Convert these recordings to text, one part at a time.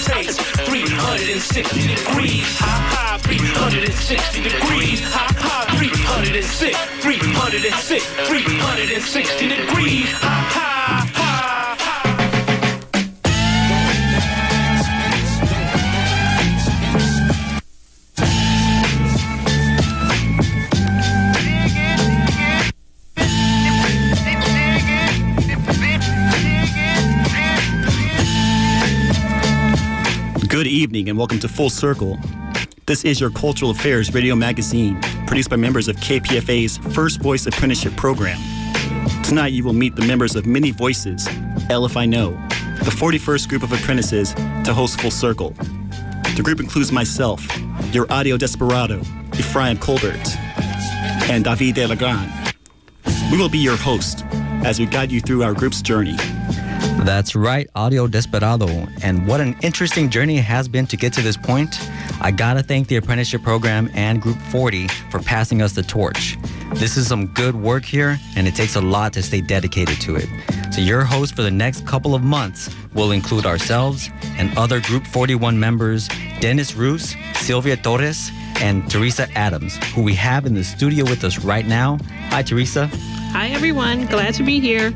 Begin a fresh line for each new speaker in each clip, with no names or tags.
rotates 360 degrees. Ha ha, 360 degrees. Ha ha, 306, 306, 360 degrees. Ha ha,
Good evening and welcome to Full Circle. This is your cultural affairs radio magazine, produced by members of KPFA's First Voice Apprenticeship Program. Tonight you will meet the members of Many Voices, El If I Know, the 41st group of apprentices to host Full Circle. The group includes myself, your audio desperado, Ephraim Colbert, and David Grande. We will be your host as we guide you through our group's journey.
That's right, Audio Desperado. And what an interesting journey it has been to get to this point. I gotta thank the apprenticeship program and Group 40 for passing us the torch. This is some good work here, and it takes a lot to stay dedicated to it. So, your host for the next couple of months will include ourselves and other Group 41 members Dennis Roos, Silvia Torres, and Theresa Adams, who we have in the studio with us right now. Hi, Theresa.
Hi, everyone. Glad to be here.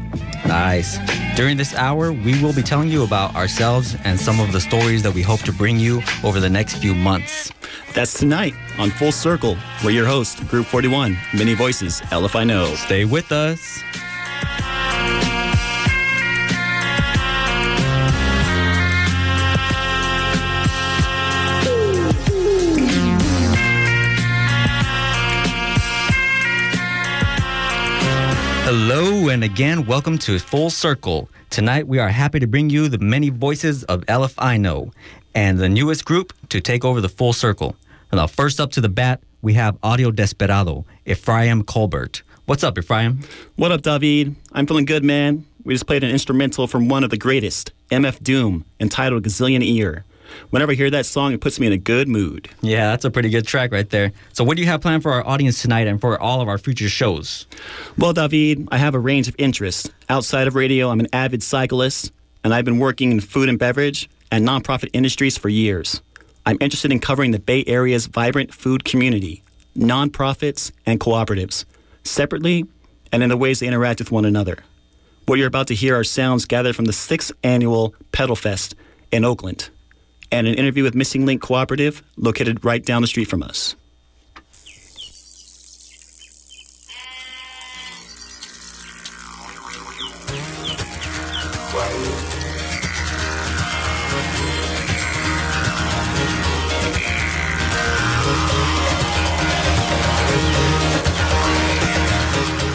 Nice. During this hour, we will be telling you about ourselves and some of the stories that we hope to bring you over the next few months.
That's tonight on Full Circle. We're your host, Group 41, Many Voices, El If I Know.
Stay with us. And again, welcome to Full Circle. Tonight, we are happy to bring you the many voices of El If I Know and the newest group to take over the Full Circle. Now, first up to the bat, we have Audio Desperado, Ephraim Colbert. What's up, Ephraim?
What up, David? I'm feeling good, man. We just played an instrumental from one of the greatest, MF Doom, entitled Gazillion Ear. Whenever I hear that song, it puts me in a good mood.
Yeah, that's a pretty good track right there. So, what do you have planned for our audience tonight and for all of our future shows?
Well, David, I have a range of interests. Outside of radio, I'm an avid cyclist, and I've been working in food and beverage and nonprofit industries for years. I'm interested in covering the Bay Area's vibrant food community, nonprofits, and cooperatives, separately and in the ways they interact with one another. What you're about to hear are sounds gathered from the sixth annual Pedal Fest in Oakland and an interview with Missing Link Cooperative, located right down the street from us.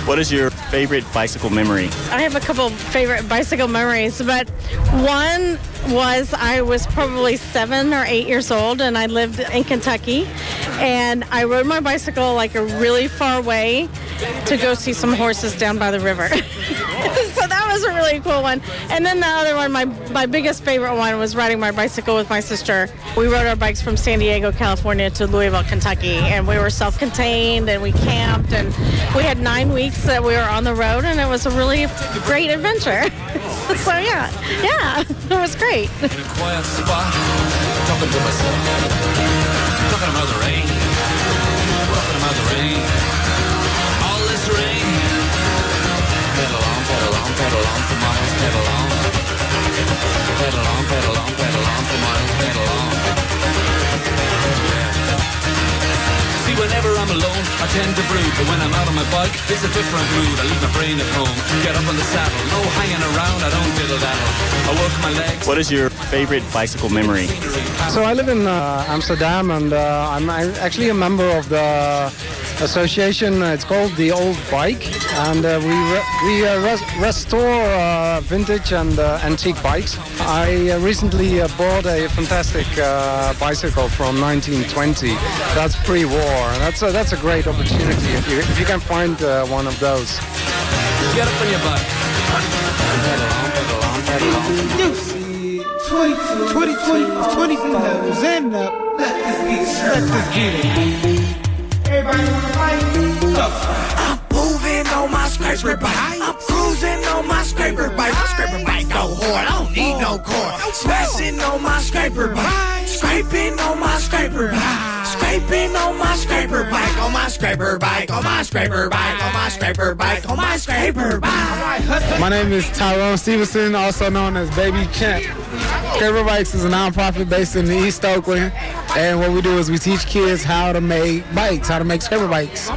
What is your favorite bicycle memory?
I have a couple favorite bicycle memories, but one was I was probably seven or eight years old and I lived in Kentucky and I rode my bicycle like a really far way to go see some horses down by the river. so that was a really cool one. And then the other one, my, my biggest favorite one was riding my bicycle with my sister. We rode our bikes from San Diego, California to Louisville, Kentucky, and we were self-contained and we camped and we had nine weeks that we were on the road and it was a really great adventure. so yeah, yeah, it was great.
Pedal on, pedal on, pedal on for miles, pedal on. Whenever I'm alone, I tend to brood, but when I'm out on my bike, it's a different mood. I leave my brain at home, get up on the saddle, no hanging around, I don't diddle daddle. I work my legs.
What is your favorite bicycle memory?
So I live in uh, Amsterdam, and uh, I'm I'm actually a member of the association. It's called the Old Bike, and uh, we re- we uh, res- restore uh, vintage and uh, antique bikes. I uh, recently uh, bought a fantastic uh, bicycle from 1920. That's pre-war. and That's a, that's a great opportunity if you if you can find uh, one of those.
Get up on your bike.
You see 22, 22, 25, and up. Let this get it. Everybody wanna fight? Go.
I'm moving on my scraper bike. I'm cruising on my scraper bike. My scraper bike go hard. I don't need no
cord. Smashing on my scraper bike. Scraping on my scraper bike. Scraping on my scraper bike. On my scraper bike. On my scraper bike. On my scraper bike. On my scraper bike.
My name is Tyrone Stevenson, also known as Baby Champ. Scraper Bikes is a nonprofit based in East Oakland, and what we do is we teach kids how to make bikes, how to make scraper bikes.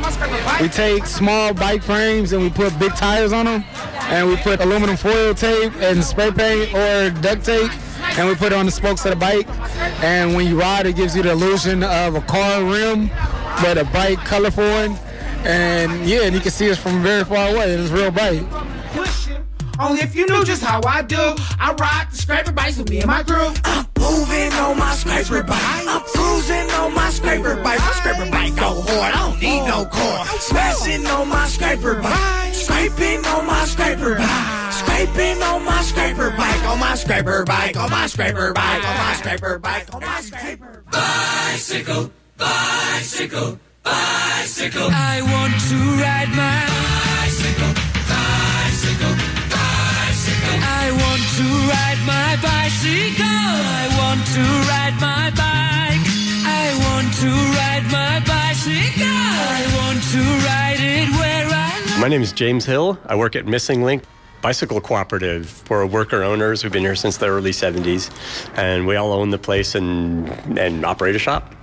We take small bike frames and we put big tires on them, and we put aluminum foil tape and spray paint or duct tape, and we put it on the spokes of the bike. And when you ride, it gives you the illusion of a car rim, but a bike colorful one. And yeah, and you can see us from very far away, and it's real bright.
Pushing. Only if you knew just how I do. I ride the scraper bikes with me and my crew. I'm moving on my scraper bike. I'm cruising on my scraper bike. My scraper bike go hard. I don't need no cord. Smashing on my scraper bike. Scraping on my scraper bike. Scraping on my scraper bike. On my scraper bike. On my scraper bike. On my scraper bike. On my scraper bike.
Bicycle, bicycle, bicycle. I want to ride my my bicycle. I want to ride my bike. I want to ride my bicycle. I want to ride it where I
My name is James Hill. I work at Missing Link Bicycle Cooperative. We're worker owners. We've been here since the early 70s, and we all own the place and, and operate a shop.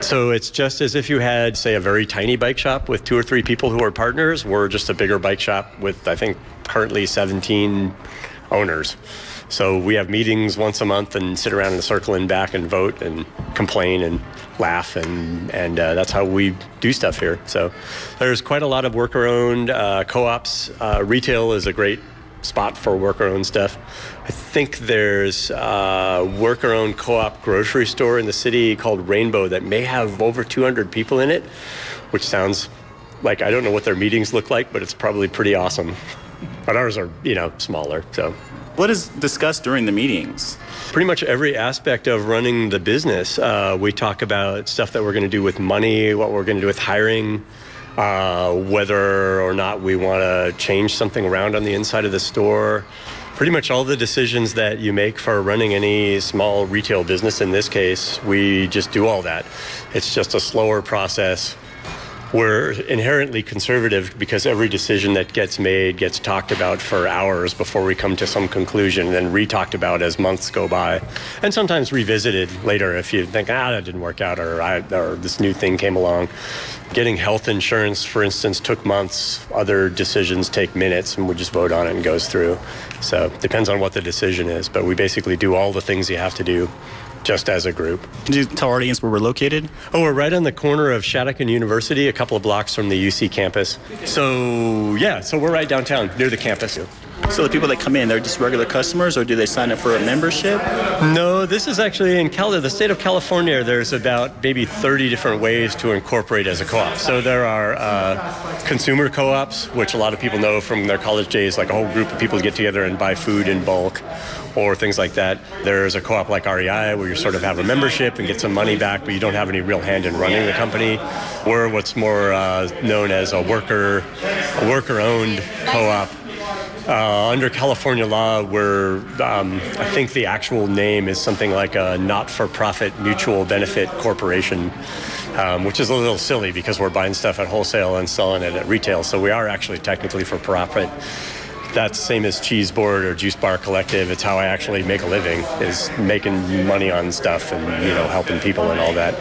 So it's just as if you had, say, a very tiny bike shop with two or three people who are partners. We're just a bigger bike shop with, I think, currently 17 owners. So we have meetings once a month and sit around in a circle and back and vote and complain and laugh and and uh, that's how we do stuff here. So there's quite a lot of worker-owned uh, co-ops. Uh, retail is a great spot for worker-owned stuff. I think there's a worker-owned co-op grocery store in the city called Rainbow that may have over 200 people in it, which sounds like I don't know what their meetings look like, but it's probably pretty awesome. But ours are, you know, smaller. So
What is discussed during the meetings?
pretty much every aspect of running the business. Uh, we talk about stuff that we're going to do with money, what we're going to do with hiring, uh, whether or not we want to change something around on the inside of the store. Pretty much all the decisions that you make for running any small retail business, in this case, we just do all that. It's just a slower process. We're inherently conservative because every decision that gets made gets talked about for hours before we come to some conclusion, and then re-talked about as months go by, and sometimes revisited later if you think, ah, that didn't work out, or, or this new thing came along. Getting health insurance, for instance, took months. Other decisions take minutes, and we just vote on it and goes through. So depends on what the decision is, but we basically do all the things you have to do just as a group.
Can you tell our audience where we're located?
Oh, we're right on the corner of Shattuck and University, a couple of blocks from the UC campus. So, yeah, so we're right downtown near the campus.
So the people that come in, they're just regular customers, or do they sign up for a membership?
No, this is actually in Cal- the state of California. There's about maybe 30 different ways to incorporate as a co-op. So there are uh, consumer co-ops, which a lot of people know from their college days, like a whole group of people get together and buy food in bulk or things like that. There's a co-op like REI where you sort of have a membership and get some money back, but you don't have any real hand in running the company. We're what's more uh, known as a worker, a worker-owned co-op. Uh, under California law, we're, um, I think the actual name is something like a not for profit mutual benefit corporation, um, which is a little silly because we're buying stuff at wholesale and selling it at retail. So we are actually technically for profit. That's the same as Cheese Board or Juice Bar Collective. It's how I actually make a living, is making money on stuff and you know helping people and all that.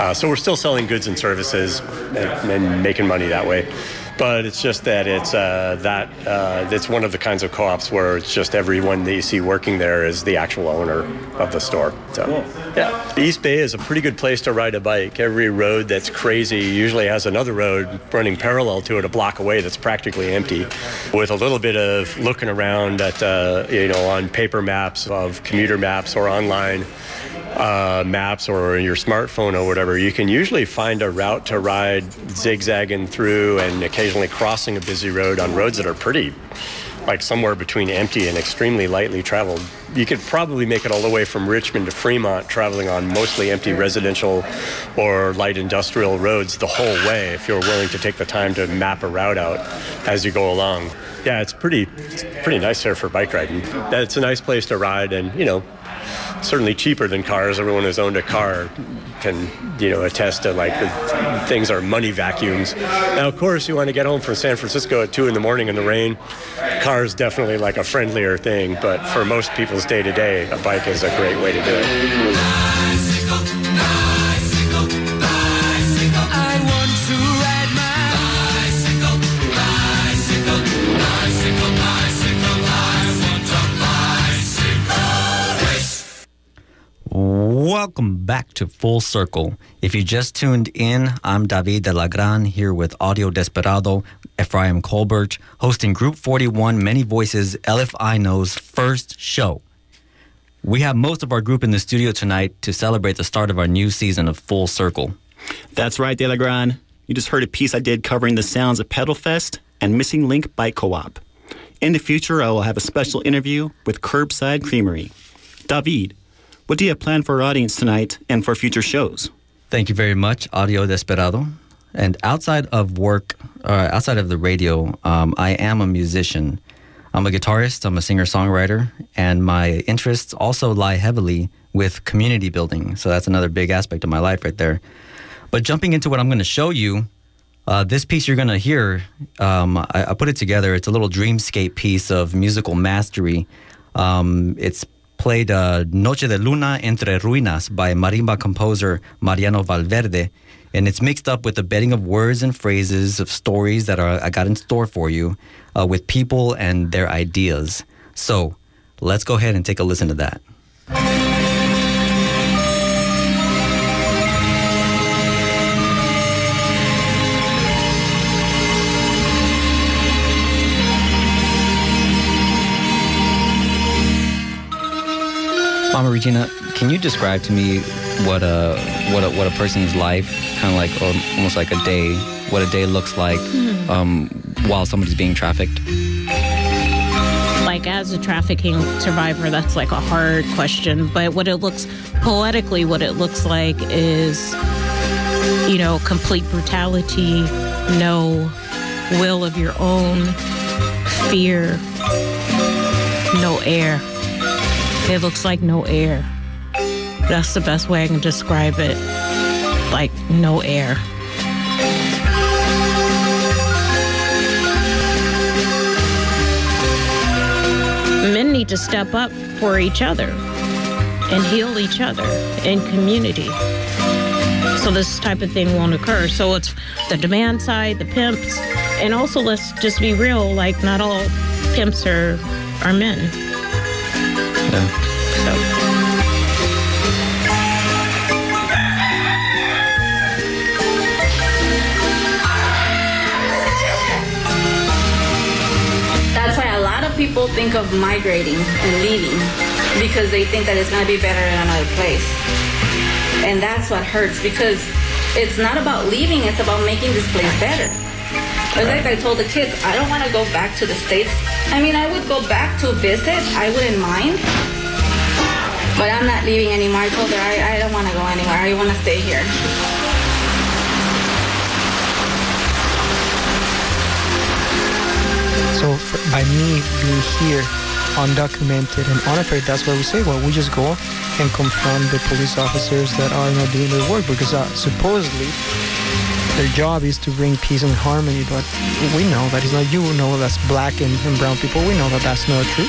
Uh, so we're still selling goods and services and, and making money that way but it's just that it's uh, that uh, it's one of the kinds of co-ops where it's just everyone that you see working there is the actual owner of the store. So, yeah, East Bay is a pretty good place to ride a bike. Every road that's crazy usually has another road running parallel to it a block away that's practically empty, with a little bit of looking around at uh, you know on paper maps of commuter maps or online uh, maps or your smartphone or whatever, you can usually find a route to ride zigzagging through and occasionally crossing a busy road on roads that are pretty like somewhere between empty and extremely lightly traveled. You could probably make it all the way from Richmond to Fremont traveling on mostly empty residential or light industrial roads the whole way if you're willing to take the time to map a route out as you go along. Yeah, it's pretty it's pretty nice there for bike riding. It's a nice place to ride and, you know, certainly cheaper than cars. Everyone who's owned a car can, you know, attest to like things are money vacuums. Now, of course, you want to get home from San Francisco at two in the morning in the rain. Car is definitely like a friendlier thing, but for most people's day to day, a bike is a great way to do it.
Welcome back to Full Circle. If you just tuned in, I'm David de la Gran here with Audio Desperado, Ephraim Colbert, hosting Group 41 Many Voices El If I Knows first show. We have most of our group in the studio tonight to celebrate the start of our new season of Full Circle.
That's right, De La Gran. You just heard a piece I did covering the sounds of Pedal Fest and Missing Link Bike Co-op. In the future, I will have a special interview with Curbside Creamery. David, what do you have planned for our audience tonight and for future shows?
Thank you very much, Audio Desperado. And outside of work, uh, outside of the radio, um, I am a musician. I'm a guitarist, I'm a singer songwriter, and my interests also lie heavily with community building. So that's another big aspect of my life right there. But jumping into what I'm going to show you, uh, this piece you're going to hear, um, I, I put it together. It's a little dreamscape piece of musical mastery. Um, it's played uh, Noche de Luna entre Ruinas by marimba composer Mariano Valverde. And it's mixed up with the bedding of words and phrases of stories that are I got in store for you uh, with people and their ideas. So let's go ahead and take a listen to that. Mama Regina, can you describe to me what a what a what a person's life, kind of like or almost like a day, what a day looks like um, while somebody's being trafficked?
like as a trafficking survivor that's like a hard question but what it looks poetically what it looks like is you know complete brutality no will of your own fear no air it looks like no air. That's the best way i can describe it. Like no air. Men need to step up for each other and heal each other in community. So this type of thing won't occur. So it's the demand side the pimps. And also let's just be real like not all pimps are are men
Yeah.
so
That's why a lot of people think of migrating and leaving because they think that it's going to be better in another place. And that's what hurts because it's not about leaving, it's about making this place better. It's like I told the kids, I don't want to go back to the States. I mean, I would go back to visit, I wouldn't mind. But I'm not leaving anymore. I told her, I, I don't want to go anywhere. I want to stay here.
So for, by me being here, undocumented and unafraid, that's what we say. Well, we just go and confront the police officers that are not doing their work because uh, supposedly their job is to bring peace and harmony. But we know that it's not. You know that's black and, and brown people. We know that that's not true.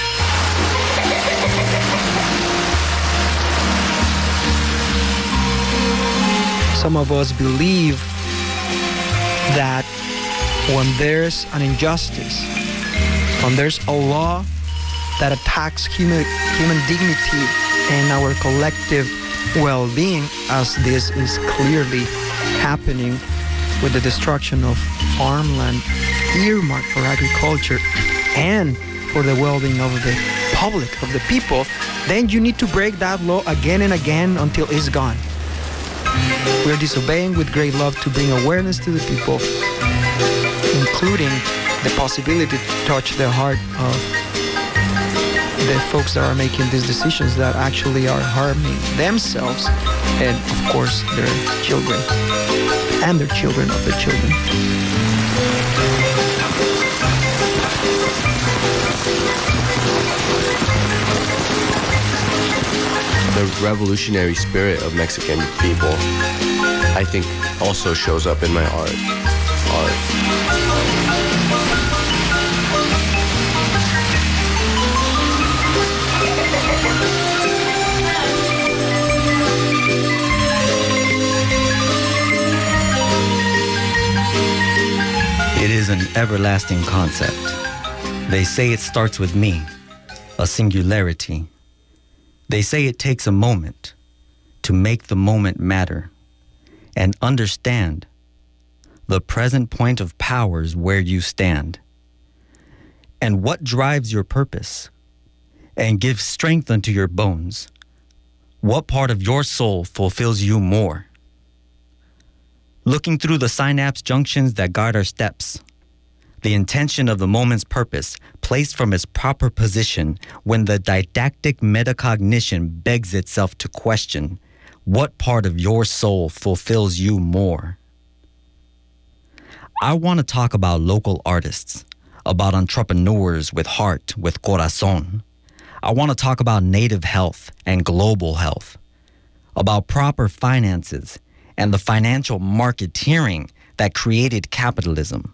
Some of us believe that when there's an injustice, when there's a law that attacks human, human dignity and our collective well-being, as this is clearly happening with the destruction of farmland earmarked for agriculture and for the well-being of the public, of the people, then you need to break that law again and again until it's gone. We are disobeying with great love to bring awareness to the people, including the possibility to touch the heart of the folks that are making these decisions that actually are harming themselves and of course their children and their children of their children.
the revolutionary spirit of Mexican people, I think also shows up in my art. Art.
An everlasting concept. They say it starts with me, a singularity. They say it takes a moment to make the moment matter and understand the present point of powers where you stand and what drives your purpose and gives strength unto your bones. What part of your soul fulfills you more? Looking through the synapse junctions that guide our steps, the intention of the moment's purpose placed from its proper position when the didactic metacognition begs itself to question what part of your soul fulfills you more. I want to talk about local artists, about entrepreneurs with heart, with corazon. I want to talk about native health and global health, about proper finances and the financial marketeering that created capitalism.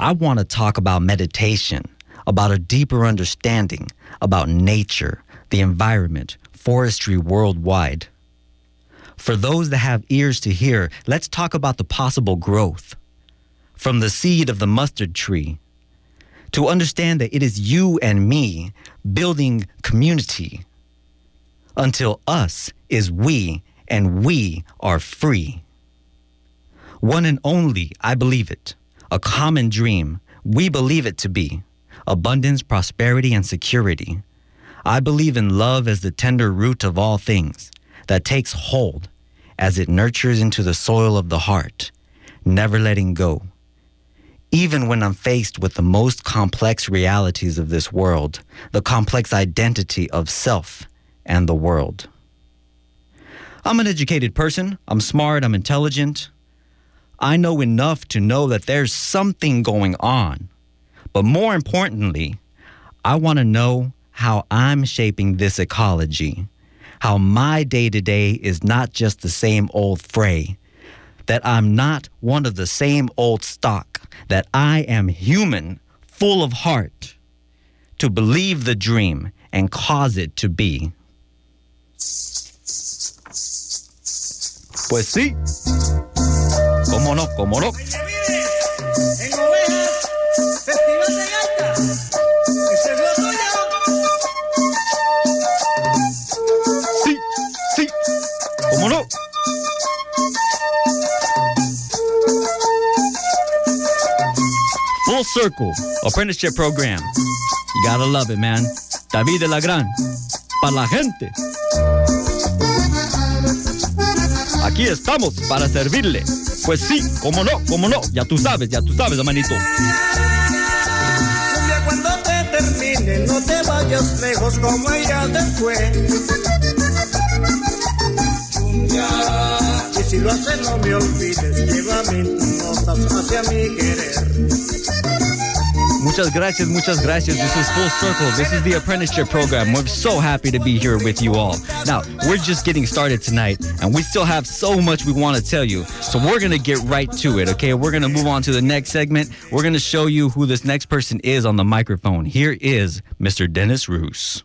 I want to talk about meditation, about a deeper understanding about nature, the environment, forestry worldwide. For those that have ears to hear, let's talk about the possible growth from the seed of the mustard tree to understand that it is you and me building community until us is we and we are free. One and only, I believe it, a common dream, we believe it to be abundance, prosperity, and security. I believe in love as the tender root of all things that takes hold as it nurtures into the soil of the heart, never letting go. Even when I'm faced with the most complex realities of this world, the complex identity of self and the world. I'm an educated person. I'm smart. I'm intelligent. I know enough to know that there's something going on. But more importantly, I want to know how I'm shaping this ecology, how my day to day is not just the same old fray, that I'm not one of the same old stock, that I am human, full of heart, to believe the dream and cause it to be. Pues sí. ¿Cómo no? ¿Cómo no? Sí, sí. ¿Cómo no? Full Circle Apprenticeship Program. You gotta love it, man. David de la Gran. Para la gente. Aquí estamos para servirle. Pues sí, cómo no, cómo no. Ya tú sabes, ya tú sabes, hermanito.
Cumbia, cuando te termine, no te vayas lejos como ella después. Cumbia, y si lo haces, no me olvides. Lleva mis notas hacia mi querer.
Muchas gracias, muchas gracias. This is Full Circle. This is the apprenticeship program. We're so happy to be here with you all. Now, we're just getting started tonight, and we still have so much we want to tell you. So we're going to get right to it, okay? We're going to move on to the next segment. We're going to show you who this next person is on the microphone. Here is Mr. Dennis Roos.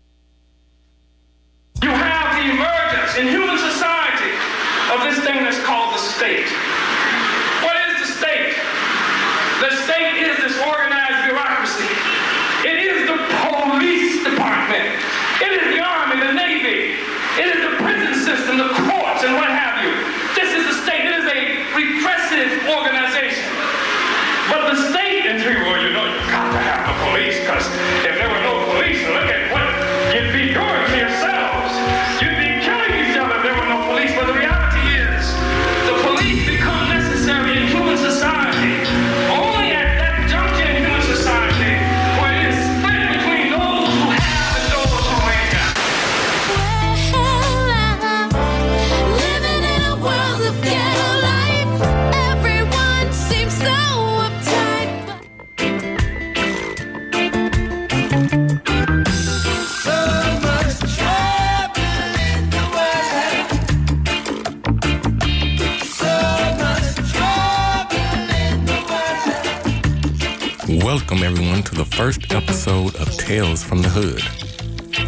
First episode of Tales from the Hood.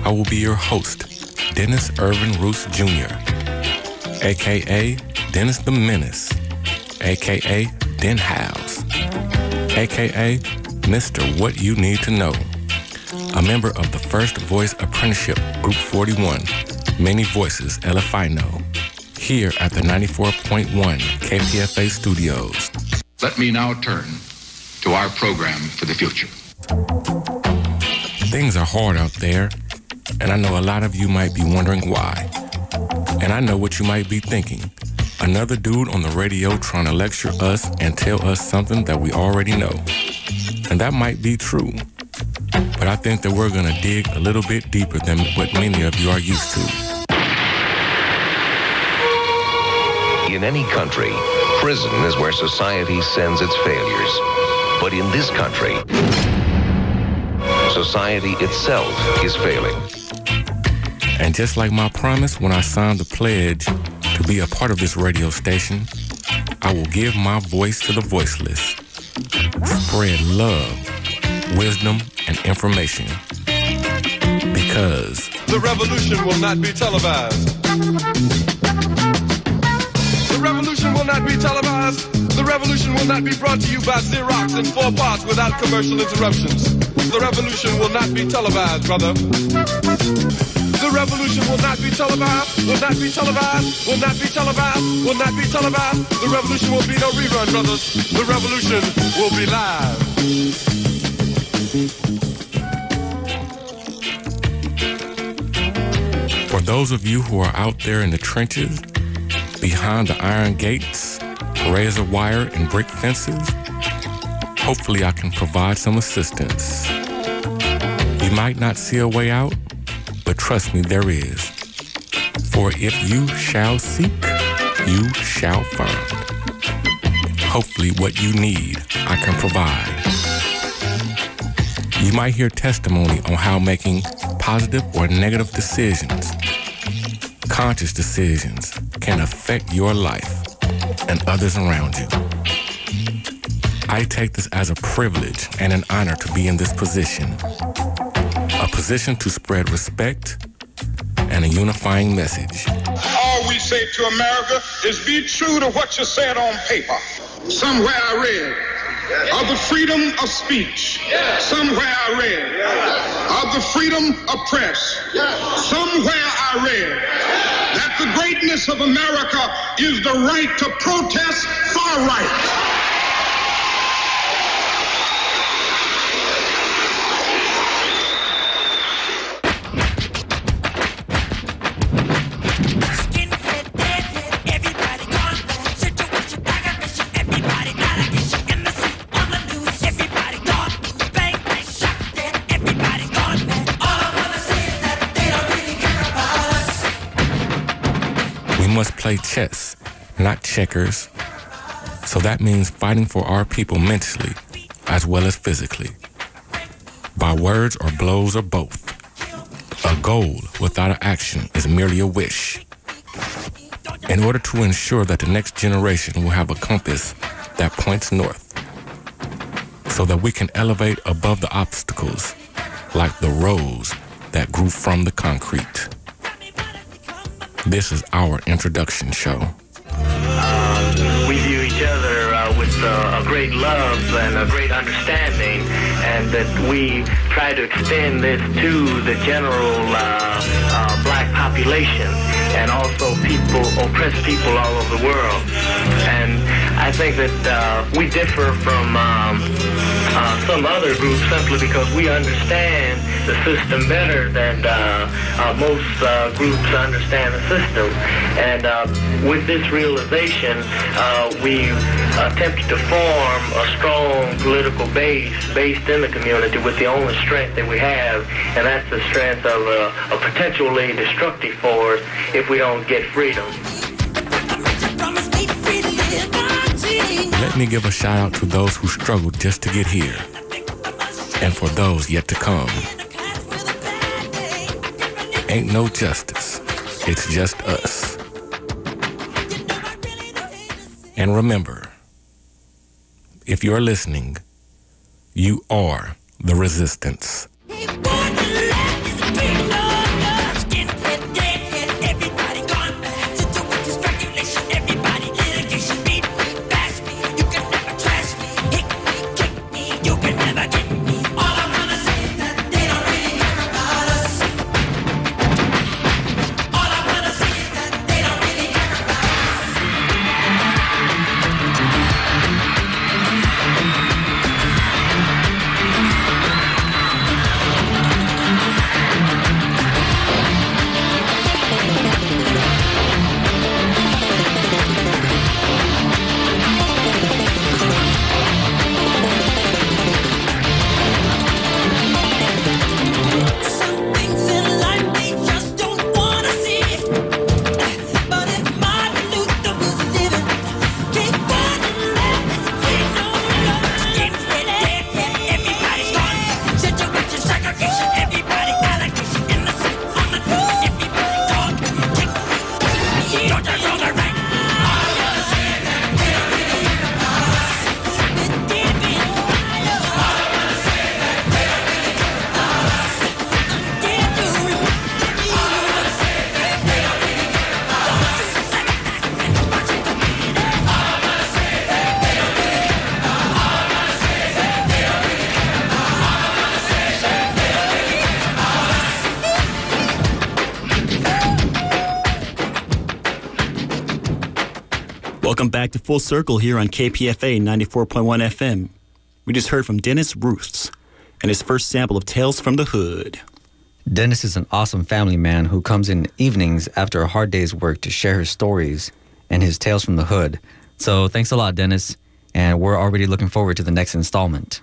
I will be your host, Dennis Irvin Roos Jr., aka Dennis the Menace, aka Den House, aka Mr. What You Need to Know, a member of the First Voice Apprenticeship Group 41, Many Voices El If I here at the 94.1 KPFA studios.
Let me now turn to our program for the future.
Things are hard out there, and I know a lot of you might be wondering why. And I know what you might be thinking. Another dude on the radio trying to lecture us and tell us something that we already know. And that might be true. But I think that we're going to dig a little bit deeper than what many of you are used to.
In any country, prison is where society sends its failures. But in this country, society itself is failing.
And just like my promise when I signed the pledge to be a part of this radio station, I will give my voice to the voiceless. Spread love, wisdom, and information. Because
the revolution will not be televised. The revolution will not be televised. The revolution will not be brought to you by Xerox in four parts without commercial interruptions. The revolution will not be televised, brother. The revolution will not be televised, will not be televised, will not be televised, will not be televised. The revolution will be no rerun, brothers. The revolution will be live.
For those of you who are out there in the trenches, behind the iron gates, razor wire, and brick fences, hopefully I can provide some assistance. You might not see a way out, but trust me, there is. For if you shall seek, you shall find. Hopefully, what you need, I can provide. You might hear testimony on how making positive or negative decisions, conscious decisions, can affect your life and others around you. I take this as a privilege and an honor to be in this position. A position to spread respect and a unifying message.
All we say to America is be true to what you said on paper. Somewhere I read of the freedom of speech. Somewhere I read of the freedom of press. Somewhere I read that the greatness of America is the right to protest far right.
Must play chess, not checkers. So that means fighting for our people mentally as well as physically. By words or blows or both. A goal without an action is merely a wish. In order to ensure that the next generation will have a compass that points north, so that we can elevate above the obstacles like the rose that grew from the concrete. This is our introduction show.
we view each other uh, with uh, a great love and a great understanding, and that we try to extend this to the general uh, uh, black population and also people, oppressed people all over the world. And I think that uh, we differ from um, uh, some other groups simply because we understand the system better than uh, uh, most uh, groups understand the system. And uh, with this realization, we attempted to form a strong political base based in the community with the only strength that we have, and that's the strength of a, a potentially destructive force if we don't get freedom.
Let me give a shout out to those who struggled just to get here, and for those yet to come. Ain't no justice, it's just us. And remember, if you're listening,
You are the resistance.
To Full Circle here on KPFA 94.1 FM. We just heard from Dennis Roos and his first sample of Tales from the Hood.
Dennis is an awesome family man who comes in evenings after a hard day's work to share his stories and his tales from the hood. So thanks a lot, Dennis, and we're already looking forward to the next installment.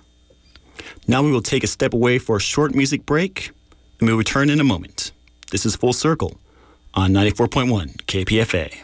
Now we will take a step away for a short music break, and we'll return in a moment. This is Full Circle on 94.1 KPFA.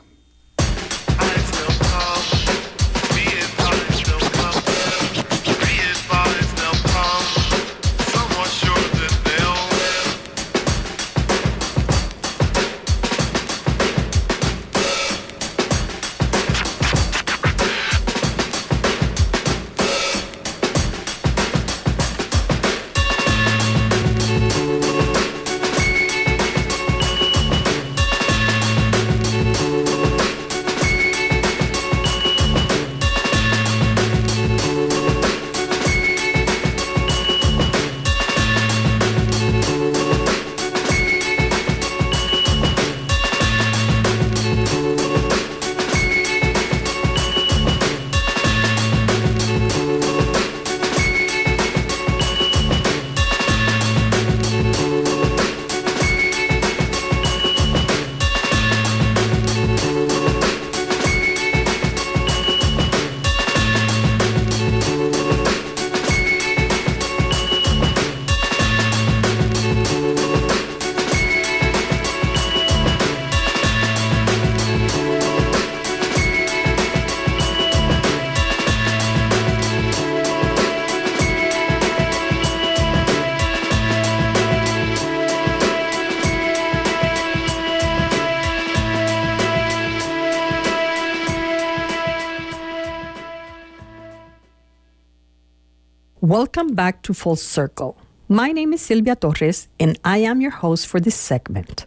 Welcome back to Full Circle. My name is Silvia Torres, and I am your host for this segment.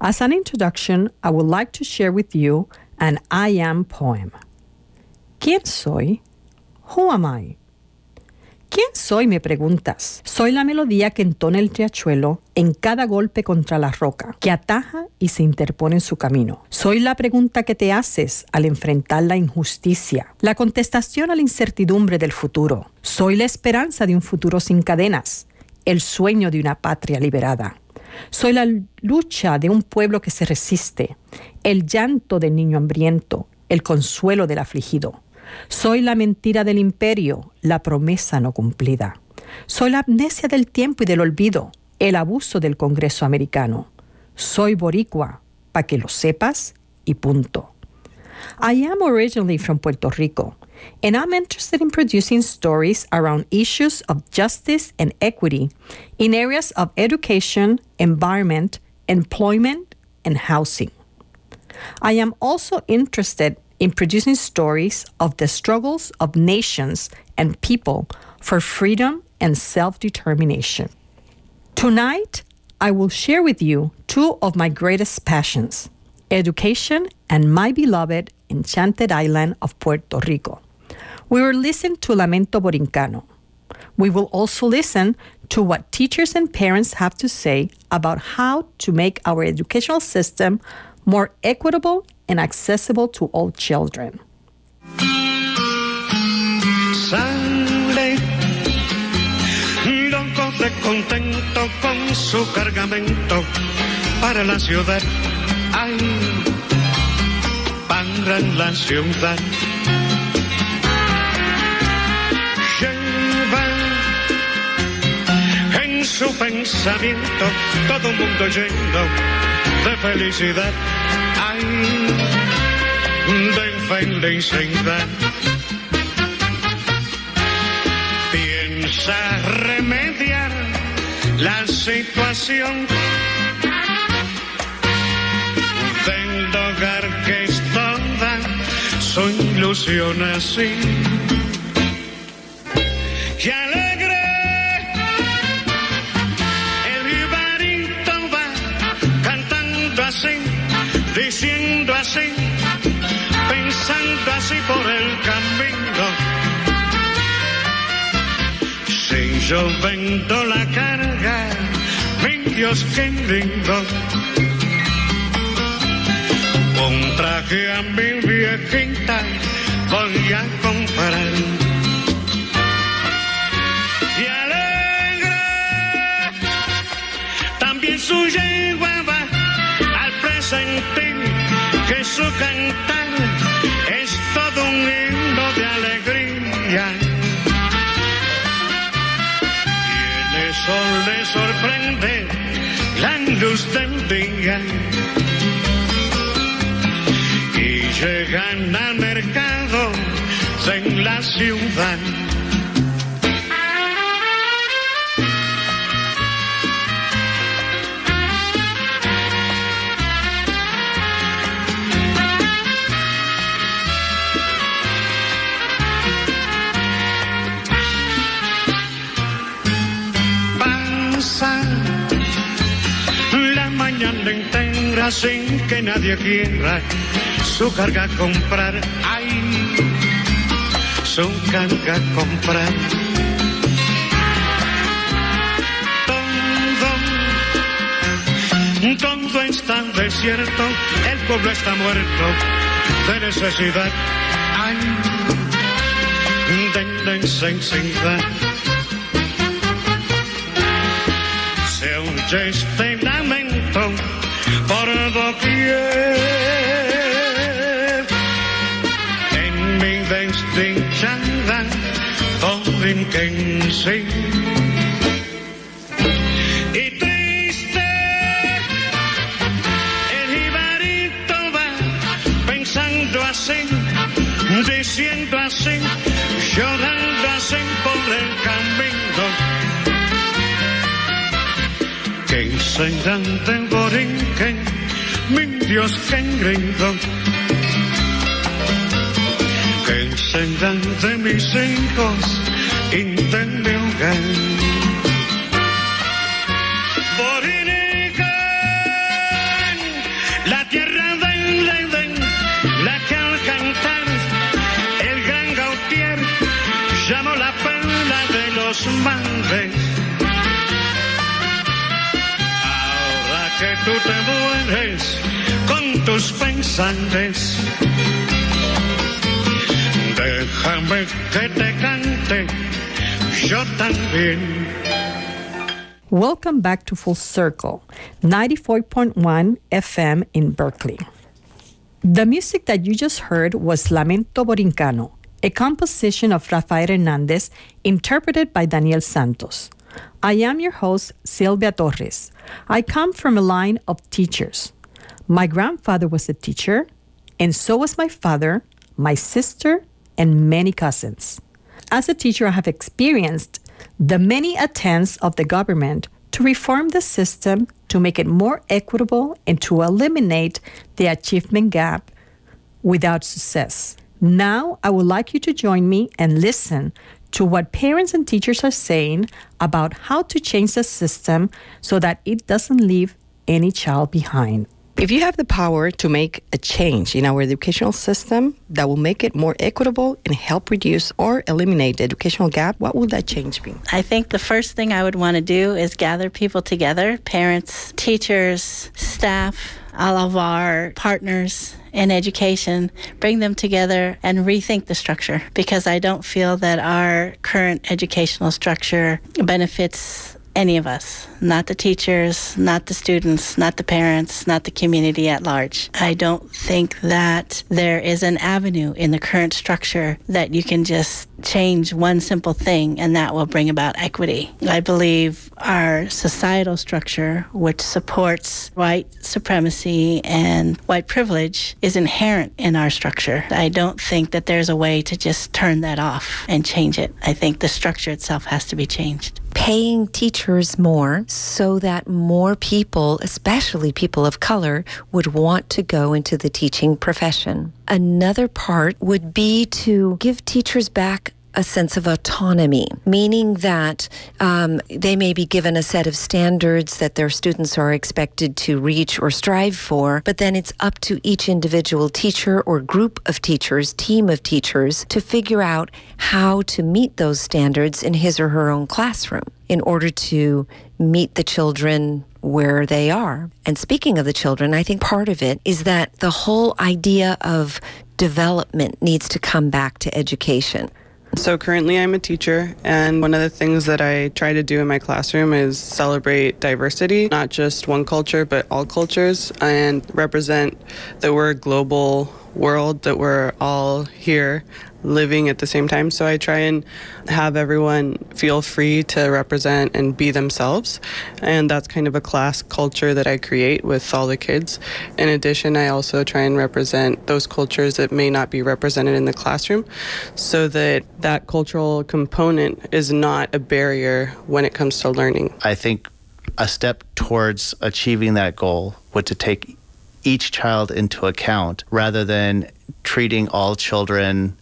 As an introduction, I would like to share with you an I am poem. ¿Quién soy? Who am I? ¿Quién soy? me preguntas. Soy la melodía que entona el riachuelo en cada golpe contra la roca, que ataja y se interpone en su camino. Soy la pregunta que te haces al enfrentar la injusticia, la contestación a la incertidumbre del futuro. Soy la esperanza de un futuro sin cadenas, el sueño de una patria liberada. Soy la lucha de un pueblo que se resiste, el llanto del niño hambriento, el consuelo del afligido. Soy la mentira del imperio, la promesa no cumplida. Soy la amnesia del tiempo y del olvido, el abuso del Congreso americano. Soy boricua, para que lo sepas y punto. I am originally from Puerto Rico, and I'm interested in producing stories around issues of justice and equity in areas of education, environment, employment, and housing. I am also interested in producing stories of the struggles of nations and people for freedom and self determination. Tonight, I will share with you two of my greatest passions education and my beloved enchanted island of Puerto Rico. We will listen to Lamento Borincano. We will also listen to what teachers and parents have to say about how to make our educational system more equitable and accessible to all children.
Contento con su cargamento para la ciudad. Ay, para la ciudad. Lleva en su pensamiento todo un mundo lleno de felicidad. Ay, de felicidad. Piensa remediar la situación del hogar que es toda su ilusión así. Pensando así por el camino. Si yo vendo la carga, mi Dios qué lindo. Un traje a mi viejita voy a comprar. Y su cantar es todo un himno de alegría. Y en eso le sorprende la luz del día. Y llegan al mercado en la ciudad. Sin que nadie quiera su carga comprar. Ay, su carga comprar. Todo, todo está desierto, el pueblo está muerto de necesidad. Ay, de necesidad. Se lamento todo pie en mi destinchanda, todo rinque en sí. Y triste, el Ibarito va pensando así, diciendo así, llorando así por el camino. Que enseñante por rinque min Dios que engendró. Que encendan de mis hijos, intente hogar. Tú te mueres con tus pensantes, déjame que te cante yo también.
Welcome back to Full Circle, 94.1 FM in Berkeley. The music that you just heard was Lamento Borincano, a composition of Rafael Hernandez interpreted by Daniel Santos. I am your host, Silvia Torres. I come from a line of teachers. My grandfather was a teacher, and so was my father, my sister, and many cousins. As a teacher, I have experienced the many attempts of the government to reform the system to make it more equitable and to eliminate the achievement gap without success. Now, I would like you to join me and listen to what parents and teachers are saying about how to change the system so that it doesn't leave any child behind.
If you have the power to make a change in our educational system that will make it more equitable and help reduce or eliminate the educational gap, what would that change be?
I think the first thing I would want to do is gather people together parents, teachers, staff, all of our partners in education, bring them together and rethink the structure because I don't feel that our current educational structure benefits any of us, not the teachers, not the students, not the parents, not the community at large. I don't think that there is an avenue in the current structure that you can just change one simple thing and that will bring about equity. I believe our societal structure, which supports white supremacy and white privilege, is inherent in our structure. I don't think that there's a way to just turn that off and change it. I think the structure itself has to be changed
paying teachers more so that more people, especially people of color, would want to go into the teaching profession. Another part would be to give teachers back a sense of autonomy, meaning that um, they may be given a set of standards that their students are expected to reach or strive for, but then it's up to each individual teacher or group of teachers, team of teachers, to figure out how to meet those standards in his or her own classroom in order to meet the children where they are. And speaking of the children, I think part of it is that the whole idea of development needs to come back to education.
So currently I'm a teacher and one of the things that I try to do in my classroom is celebrate diversity, not just one culture but all cultures and represent that we're global world that we're all here living at the same time. So I try and have everyone feel free to represent and be themselves. And that's kind of a class culture that I create with all the kids. In addition, I also try and represent those cultures that may not be represented in the classroom so that that cultural component is not a barrier when it comes to learning.
I think a step towards achieving that goal would to take each child into account rather than treating all children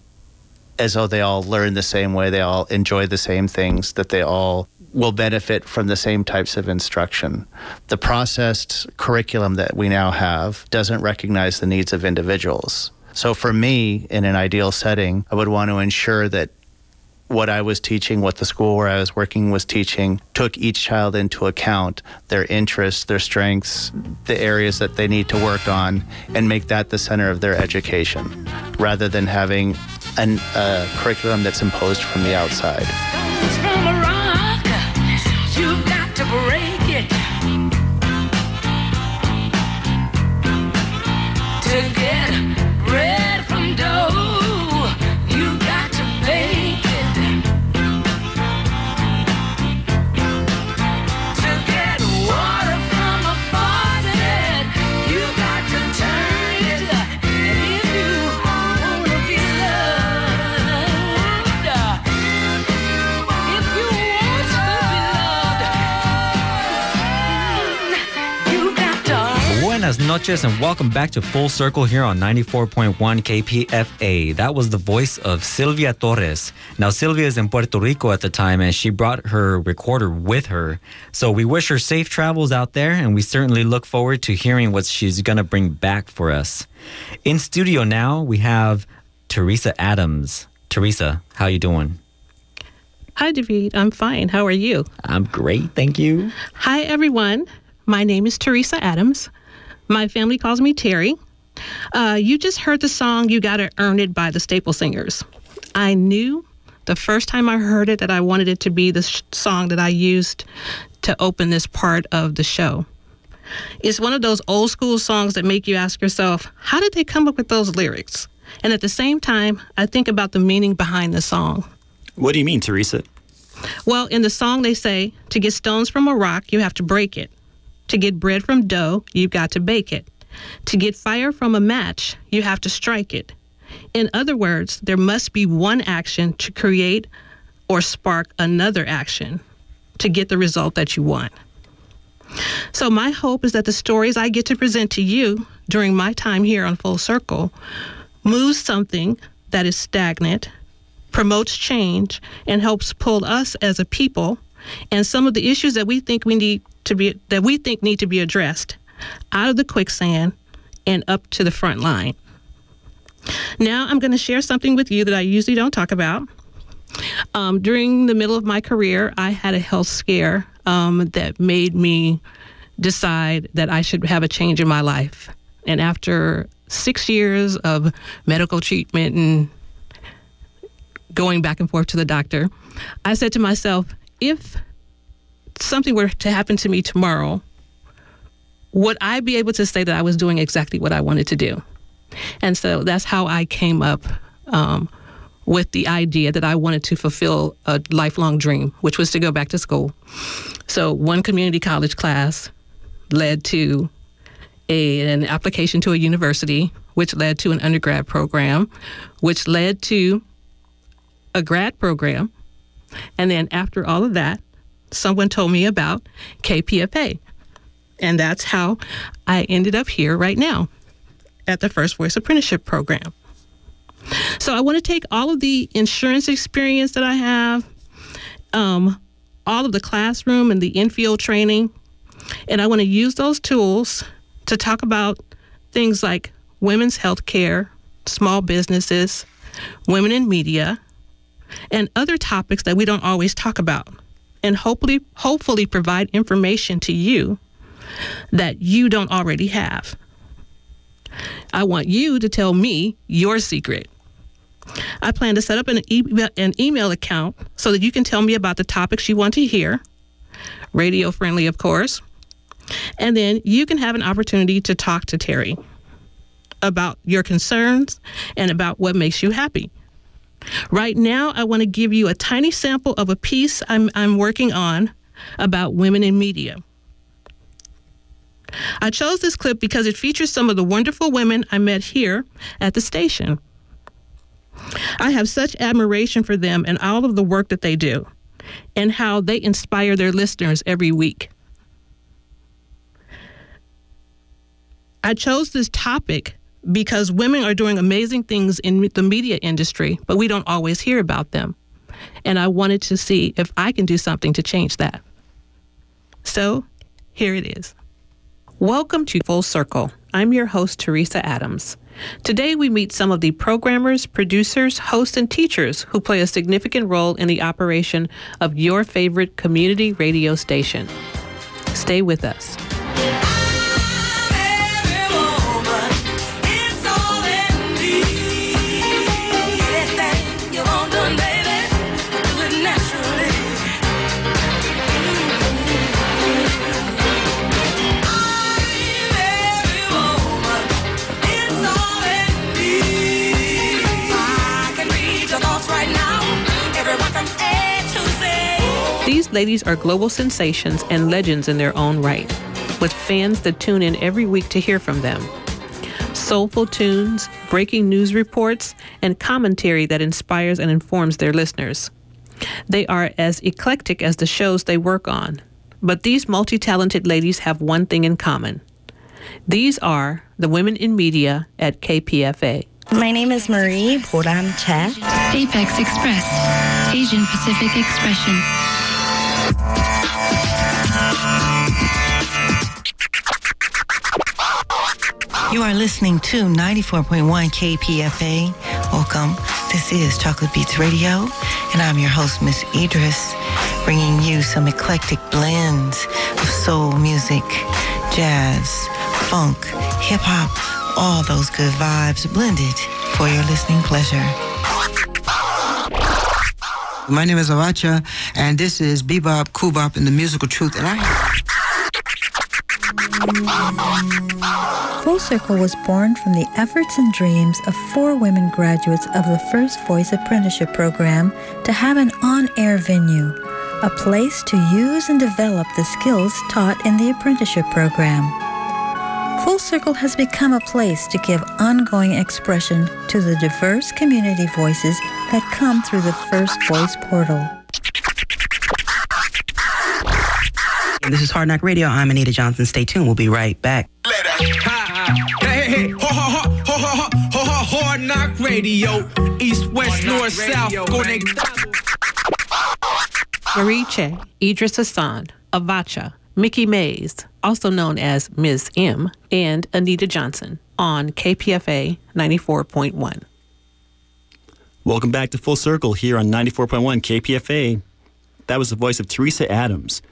as though they all learn the same way, they all enjoy the same things, that they all will benefit from the same types of instruction. The processed curriculum that we now have doesn't recognize the needs of individuals. So, for me, in an ideal setting, I would want to ensure that what I was teaching, what the school where I was working was teaching, took each child into account, their interests, their strengths, the areas that they need to work on, and make that the center of their education, rather than having a uh, curriculum that's imposed from the outside.
Noches and welcome back to Full Circle here on 94.1 KPFA. That was the voice of Silvia Torres. Now, Silvia is in Puerto Rico at the time and she brought her recorder with her. So we wish her safe travels out there and we certainly look forward to hearing what she's going to bring back for us. In studio now, we have Theresa Adams. Theresa, how you doing?
Hi, David. I'm fine. How are you?
I'm great, thank you.
Hi, everyone. My name is Theresa Adams. My family calls me Terry. Uh, you just heard the song You Gotta Earn It by the Staple Singers. I knew the first time I heard it that I wanted it to be the sh- song that I used to open this part of the show. It's one of those old school songs that make you ask yourself, how did they come up with those lyrics? And at the same time, I think about the meaning behind the song.
What do you mean, Theresa?
Well, in the song, they say to get stones from a rock, you have to break it. To get bread from dough, you've got to bake it. To get fire from a match, you have to strike it. In other words, there must be one action to create or spark another action to get the result that you want. So, my hope is that the stories I get to present to you during my time here on Full Circle move something that is stagnant promotes change, and helps pull us as a people and some of the issues that we think we need to be that we think need to be addressed out of the quicksand and up to the front line. Now I'm going to share something with you that I usually don't talk about. Um, during the middle of my career, I had a health scare um, that made me decide that I should have a change in my life. And after six years of medical treatment and going back and forth to the doctor, I said to myself, if something were to happen to me tomorrow, would I be able to say that I was doing exactly what I wanted to do? And so that's how I came up um, with the idea that I wanted to fulfill a lifelong dream, which was to go back to school. So one community college class led to a, an application to a university, which led to an undergrad program, which led to a grad program. And then after all of that, someone told me about KPFA. And that's how I ended up here right now at the First Voice Apprenticeship Program. So I want to take all of the insurance experience that I have, um, all of the classroom and the infield training, and I want to use those tools to talk about things like women's health care, small businesses, women in media, and other topics that we don't always talk about, and hopefully, hopefully provide information to you that you don't already have. I want you to tell me your secret. I plan to set up an, e- an email account so that you can tell me about the topics you want to hear, radio friendly, of course. And then you can have an opportunity to talk to Terry about your concerns and about what makes you happy. Right now, I want to give you a tiny sample of a piece I'm, I'm working on about women in media. I chose this clip because it features some of the wonderful women I met here at the station. I have such admiration for them and all of the work that they do and how they inspire their listeners every week. I chose this topic because women are doing amazing things in the media industry, but we don't always hear about them. And I wanted to see if I can do something to change that. So here it is. Welcome to Full Circle. I'm your host, Theresa Adams. Today, we meet some of the programmers, producers, hosts, and teachers who play a significant role in the operation of your favorite community radio station. Stay with us. These ladies are global sensations and legends in their own right, with fans that tune in every week to hear from them. Soulful tunes, breaking news reports, and commentary that inspires and informs their listeners. They are as eclectic as the shows they work on, but these multi talented ladies have one thing in common. These are the women in media at KPFA.
My name is Marie Poram Che.
Apex Express, Asian Pacific Expression.
You are listening to 94.1 KPFA. Welcome. This is Chocolate Beats Radio, and I'm your host, Miss Idris, bringing you some eclectic blends of soul music, jazz, funk, hip hop, all those good vibes blended for your listening pleasure.
My name is Avacha, and this is Bebop, Kubop, and the Musical Truth, and I.
Full Circle was born from the efforts and dreams of four women graduates of the First Voice Apprenticeship Program to have an on air venue, a place to use and develop the skills taught in the apprenticeship program. Full Circle has become a place to give ongoing expression to the diverse community voices that come through the First Voice portal.
This is Hard Knock Radio. I'm Anita Johnson. Stay tuned. We'll be right back.
Hard knock radio. east, west, north, south. Conectado.
Marie Che, Idris Hassan, Avacha, Mickey Mays, also known as Ms. M, and Anita Johnson on KPFA 94.1.
Welcome back to Full Circle here on 94.1 KPFA. That was the voice of Theresa Adams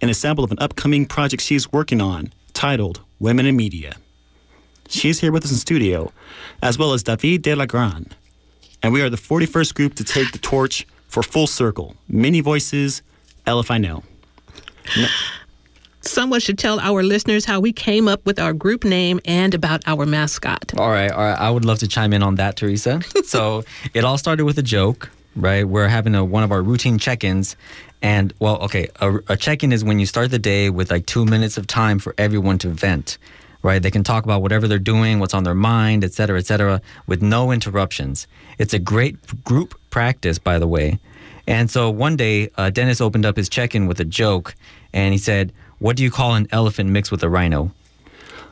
and a sample of an upcoming project she's working on titled Women in Media. She's here with us in studio, as well as David De La Gran. And we are the 41st group to take the torch for Full Circle. Many voices, El If I Know. No-
Someone should tell our listeners how we came up with our group name and about our mascot.
All right, all right. I would love to chime in on that, Theresa. so it all started with a joke, right? We're having a, one of our routine check-ins, and well, okay, a, a check-in is when you start the day with like two minutes of time for everyone to vent, right? They can talk about whatever they're doing, what's on their mind, et cetera, et cetera, with no interruptions. It's a great group practice, by the way. And so one day, uh, Dennis opened up his check-in with a joke, and he said, "What do you call an elephant mixed with a rhino?"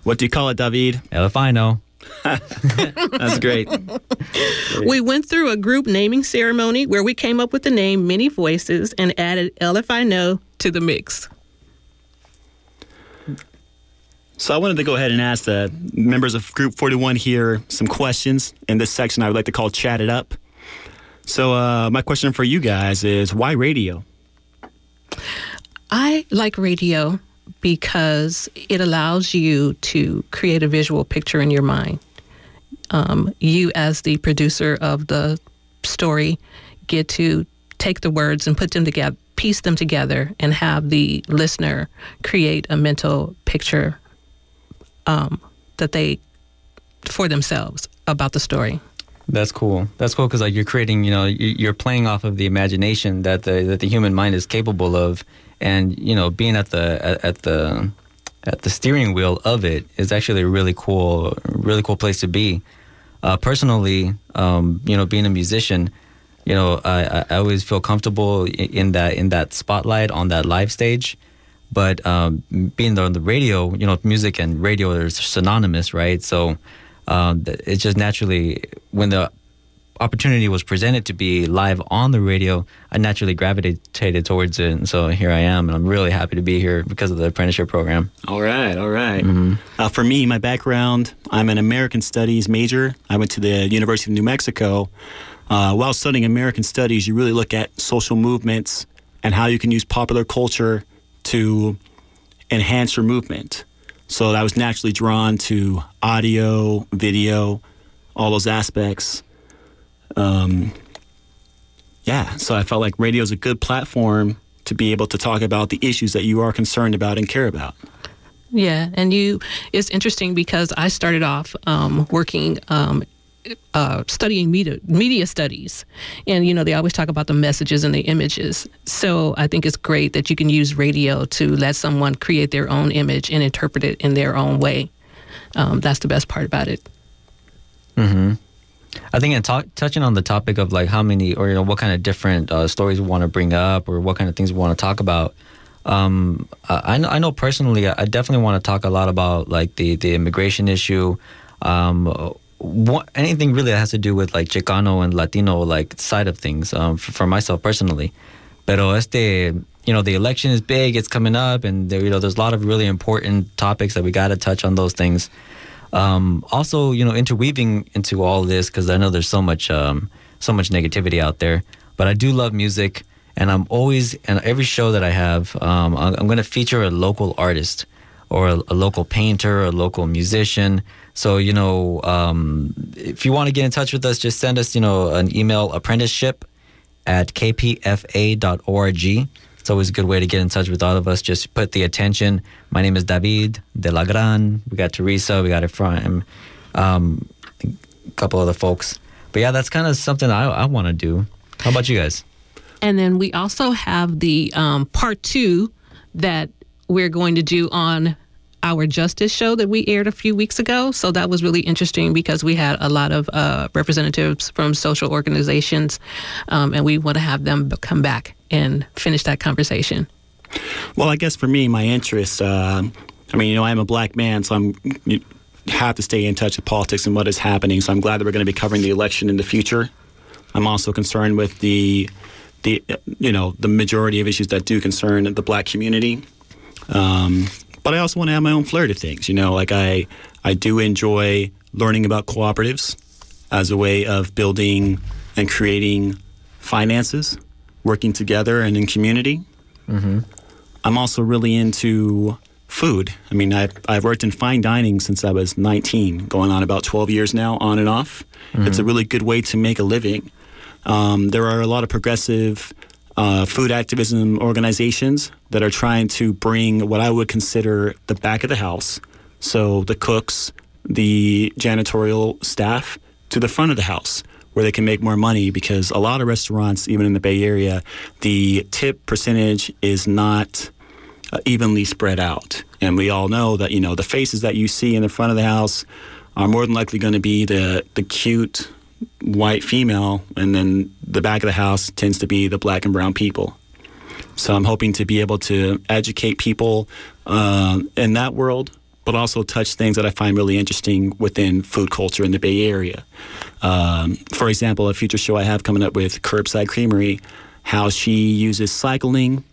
What do you call it, David?
Elefino.
That's great.
We went through a group naming ceremony where we came up with the name Many Voices and added El If I Know to the mix.
So I wanted to go ahead and ask the members of Group 41 here some questions in this section I would like to call Chat It Up. So uh, my question for you guys is why radio?
I like radio because it allows you to create a visual picture in your mind. Um, you, as the producer of the story, get to take the words and put them together, piece them together, and have the listener create a mental picture um, that they for themselves about the story.
That's cool. That's cool because like you're creating, you know, you- you're playing off of the imagination that the that the human mind is capable of, and you know, being at the at, at the at the steering wheel of it is actually a really cool, really cool place to be. Uh, personally, um, you know, being a musician, you know, I, I I always feel comfortable in that in that spotlight on that live stage. But um, being on the radio, you know, music and radio are synonymous, right? So um, it's just naturally when the opportunity was presented to be live on the radio, I naturally gravitated towards it, and so here I am, and I'm really happy to be here because of the apprenticeship program.
All right, all right. Uh, for me, my background, I'm an American Studies major. I went to the University of New Mexico. Uh, while studying American Studies, you really look at social movements and how you can use popular culture to enhance your movement. So I was naturally drawn to audio, video, all those aspects. Um, yeah, so I felt like radio is a good platform to be able to talk about the issues that you are concerned about and care about.
Yeah, and you, it's interesting because I started off um, working, um, uh, studying media, media studies. And, you know, they always talk about the messages and the images. So I think it's great that you can use radio to let someone create their own image and interpret it in their own way. Um, that's the best part about it.
hmm I think in talk, touching on the topic of like how many or you know what kind of different uh, stories we want to bring up or what kind of things we want to talk about. Um, I, I know personally, I definitely want to talk a lot about like the the immigration issue. Um, what, anything really that has to do with like Chicano and Latino like side of things. Um, for, for myself personally, pero este you know the election is big, it's coming up, and there, you know there's a lot of really important topics that we got to touch on those things. Um, also, you know, interweaving into all this because I know there's so much, um, so much negativity out there. But I do love music, and I'm always, and every show that I have, um, I'm, I'm going to feature a local artist or a, a local painter, a local musician. So you know, um, if you want to get in touch with us, just send us, you know, an email apprenticeship at kpfa.org. It's always a good way to get in touch with all of us. Just put the attention. My name is David de la Gran. We got Theresa. We got Ephraim. Um, a couple other folks. But yeah, that's kind of something I, I want to do. How about you guys?
And then we also have the um, part two that we're going to do on our justice show that we aired a few weeks ago. So that was really interesting because we had a lot of uh, representatives from social organizations, um, and we want to have them come back and finish that conversation.
Well, I guess for me, my interest, uh, I mean, you know, I'm a black man, so I'm you have to stay in touch with politics and what is happening. So I'm glad that we're going to be covering the election in the future. I'm also concerned with the the you know the majority of issues that do concern the black community. Um, but I also want to add my own flair to things. You know, like I I do enjoy learning about cooperatives as a way of building and creating finances, working together and in community.
Mm-hmm.
I'm also really into food. I mean, I've, I've worked in fine dining since I was 19, going on about 12 years now, on and off.
Mhm.
It's a really good way to make a living. Um, there are a lot of progressive uh, food activism organizations that are trying to bring what I would consider the back of the house, so the cooks, the janitorial staff, to the front of the house where they can make more money because a lot of restaurants, even in the Bay Area, the tip percentage is not uh, evenly spread out. And we all know that, you know, the faces that you see in the front of the house are more than likely going to be the, the cute white female, and then the back of the house tends to be the black and brown people. So I'm hoping to be able to educate people um, in that world, but also touch things that I find really interesting within food culture in the Bay Area. Um, for example, a future show I have coming up with Curbside Creamery, how she uses cycling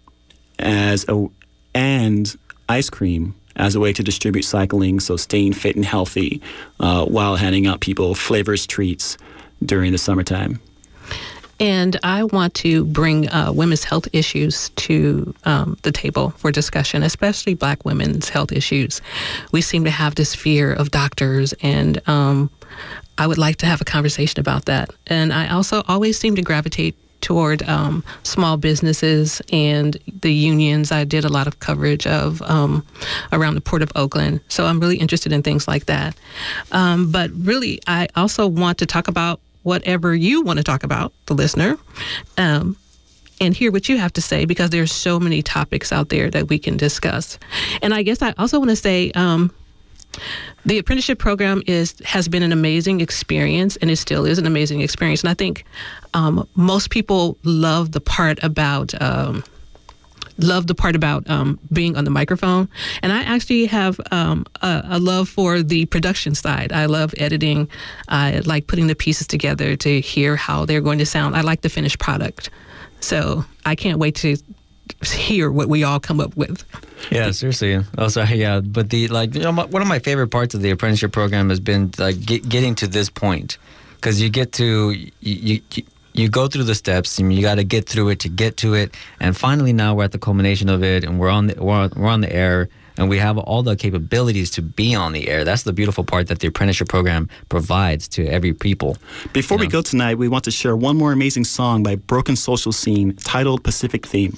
as a and ice cream as a way to distribute cycling, so staying fit and healthy uh, while handing out people flavors treats during the summertime.
And I want to bring uh, women's health issues to um, the table for discussion, especially Black women's health issues. We seem to have this fear of doctors, and um, I would like to have a conversation about that. And I also always seem to gravitate toward um, small businesses and the unions. I did a lot of coverage of um, around the Port of Oakland, so I'm really interested in things like that. Um, but really, I also want to talk about whatever you want to talk about, the listener. Um, and hear what you have to say because there's so many topics out there that we can discuss. And I guess I also want to say um, the apprenticeship program is has been an amazing experience and it still is an amazing experience. And I think um, most people love the part about um, love the part about um, being on the microphone. And I actually have um, a, a love for the production side. I love editing. I like putting the pieces together to hear how they're going to sound. I like the finished product. So I can't wait to hear what we all come up with.
Yeah, seriously. Oh, also, yeah, but the like, you know, my- one of my favorite parts of the apprenticeship program has been like get, getting to this point, because you get to you, you you go through the steps and you got to get through it to get to it, and finally now we're at the culmination of it, and we're on the we're, on- we're on the air. And we have all the capabilities to be on the air. That's the beautiful part that the apprenticeship program provides to every people.
Before we go tonight, we want to share one more amazing song by Broken Social Scene titled Pacific Theme.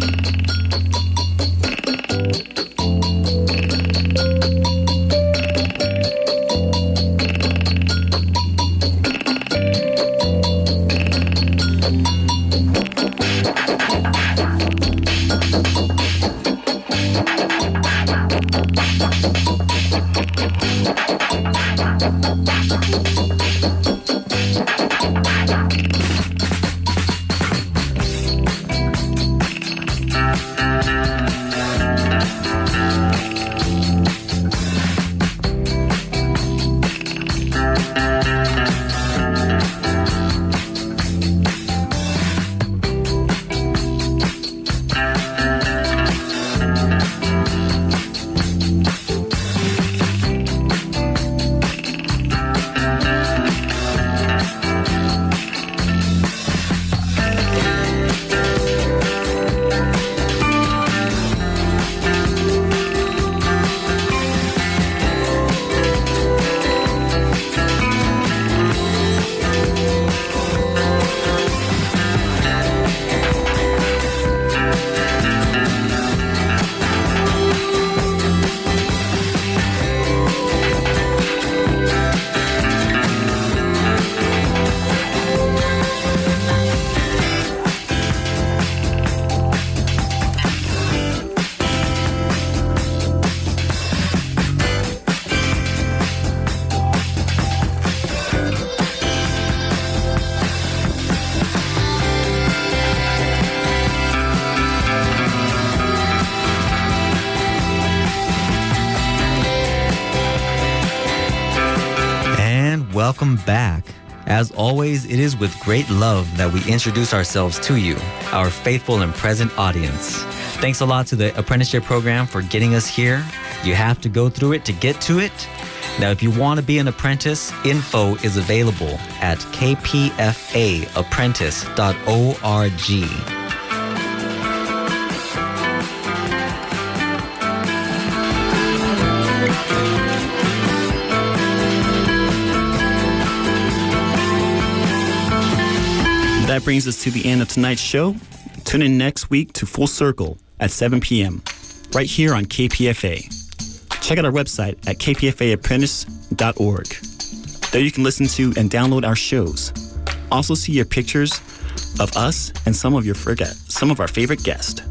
welcome back. As always, it is with great love that we introduce ourselves to you, our faithful and present audience. Thanks a lot to the apprenticeship program for getting us here. You have to go through it to get to it. Now, if you want to be an apprentice, info is available at kpfaapprentice.org.
That brings us to the end of tonight's show. Tune in next week to Full Circle at 7 p.m. right here on KPFA. Check out our website at kpfaapprentice.org. There you can listen to and download our shows. Also see your pictures of us and some of your forget some of our favorite guests.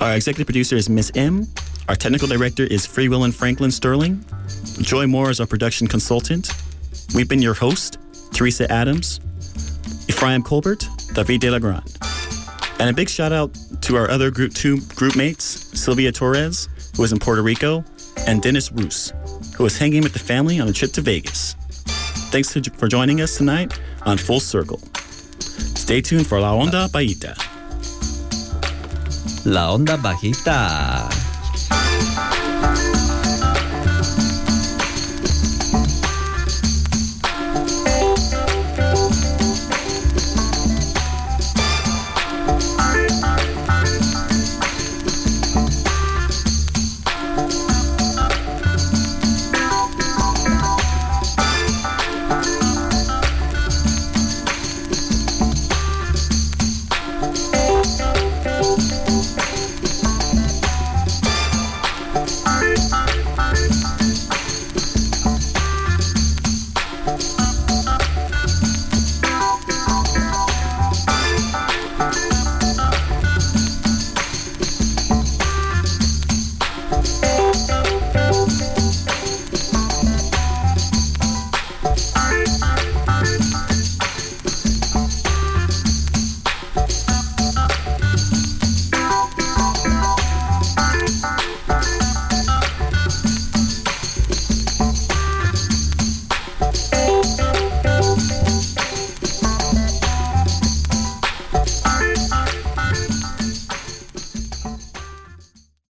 Our executive producer is Miss M. Our technical director is Free Will and Franklin Sterling. Joy Moore is our production consultant. We've been your host, Theresa Adams. Ephraim Colbert, David De La Grande. And a big shout out to our other Group 2 group mates, Silvia Torres, who is in Puerto Rico, and Dennis Roos, who is hanging with the family on a trip to Vegas. Thanks for joining us tonight on Full Circle. Stay tuned for La Onda Bajita.
La Onda Bajita.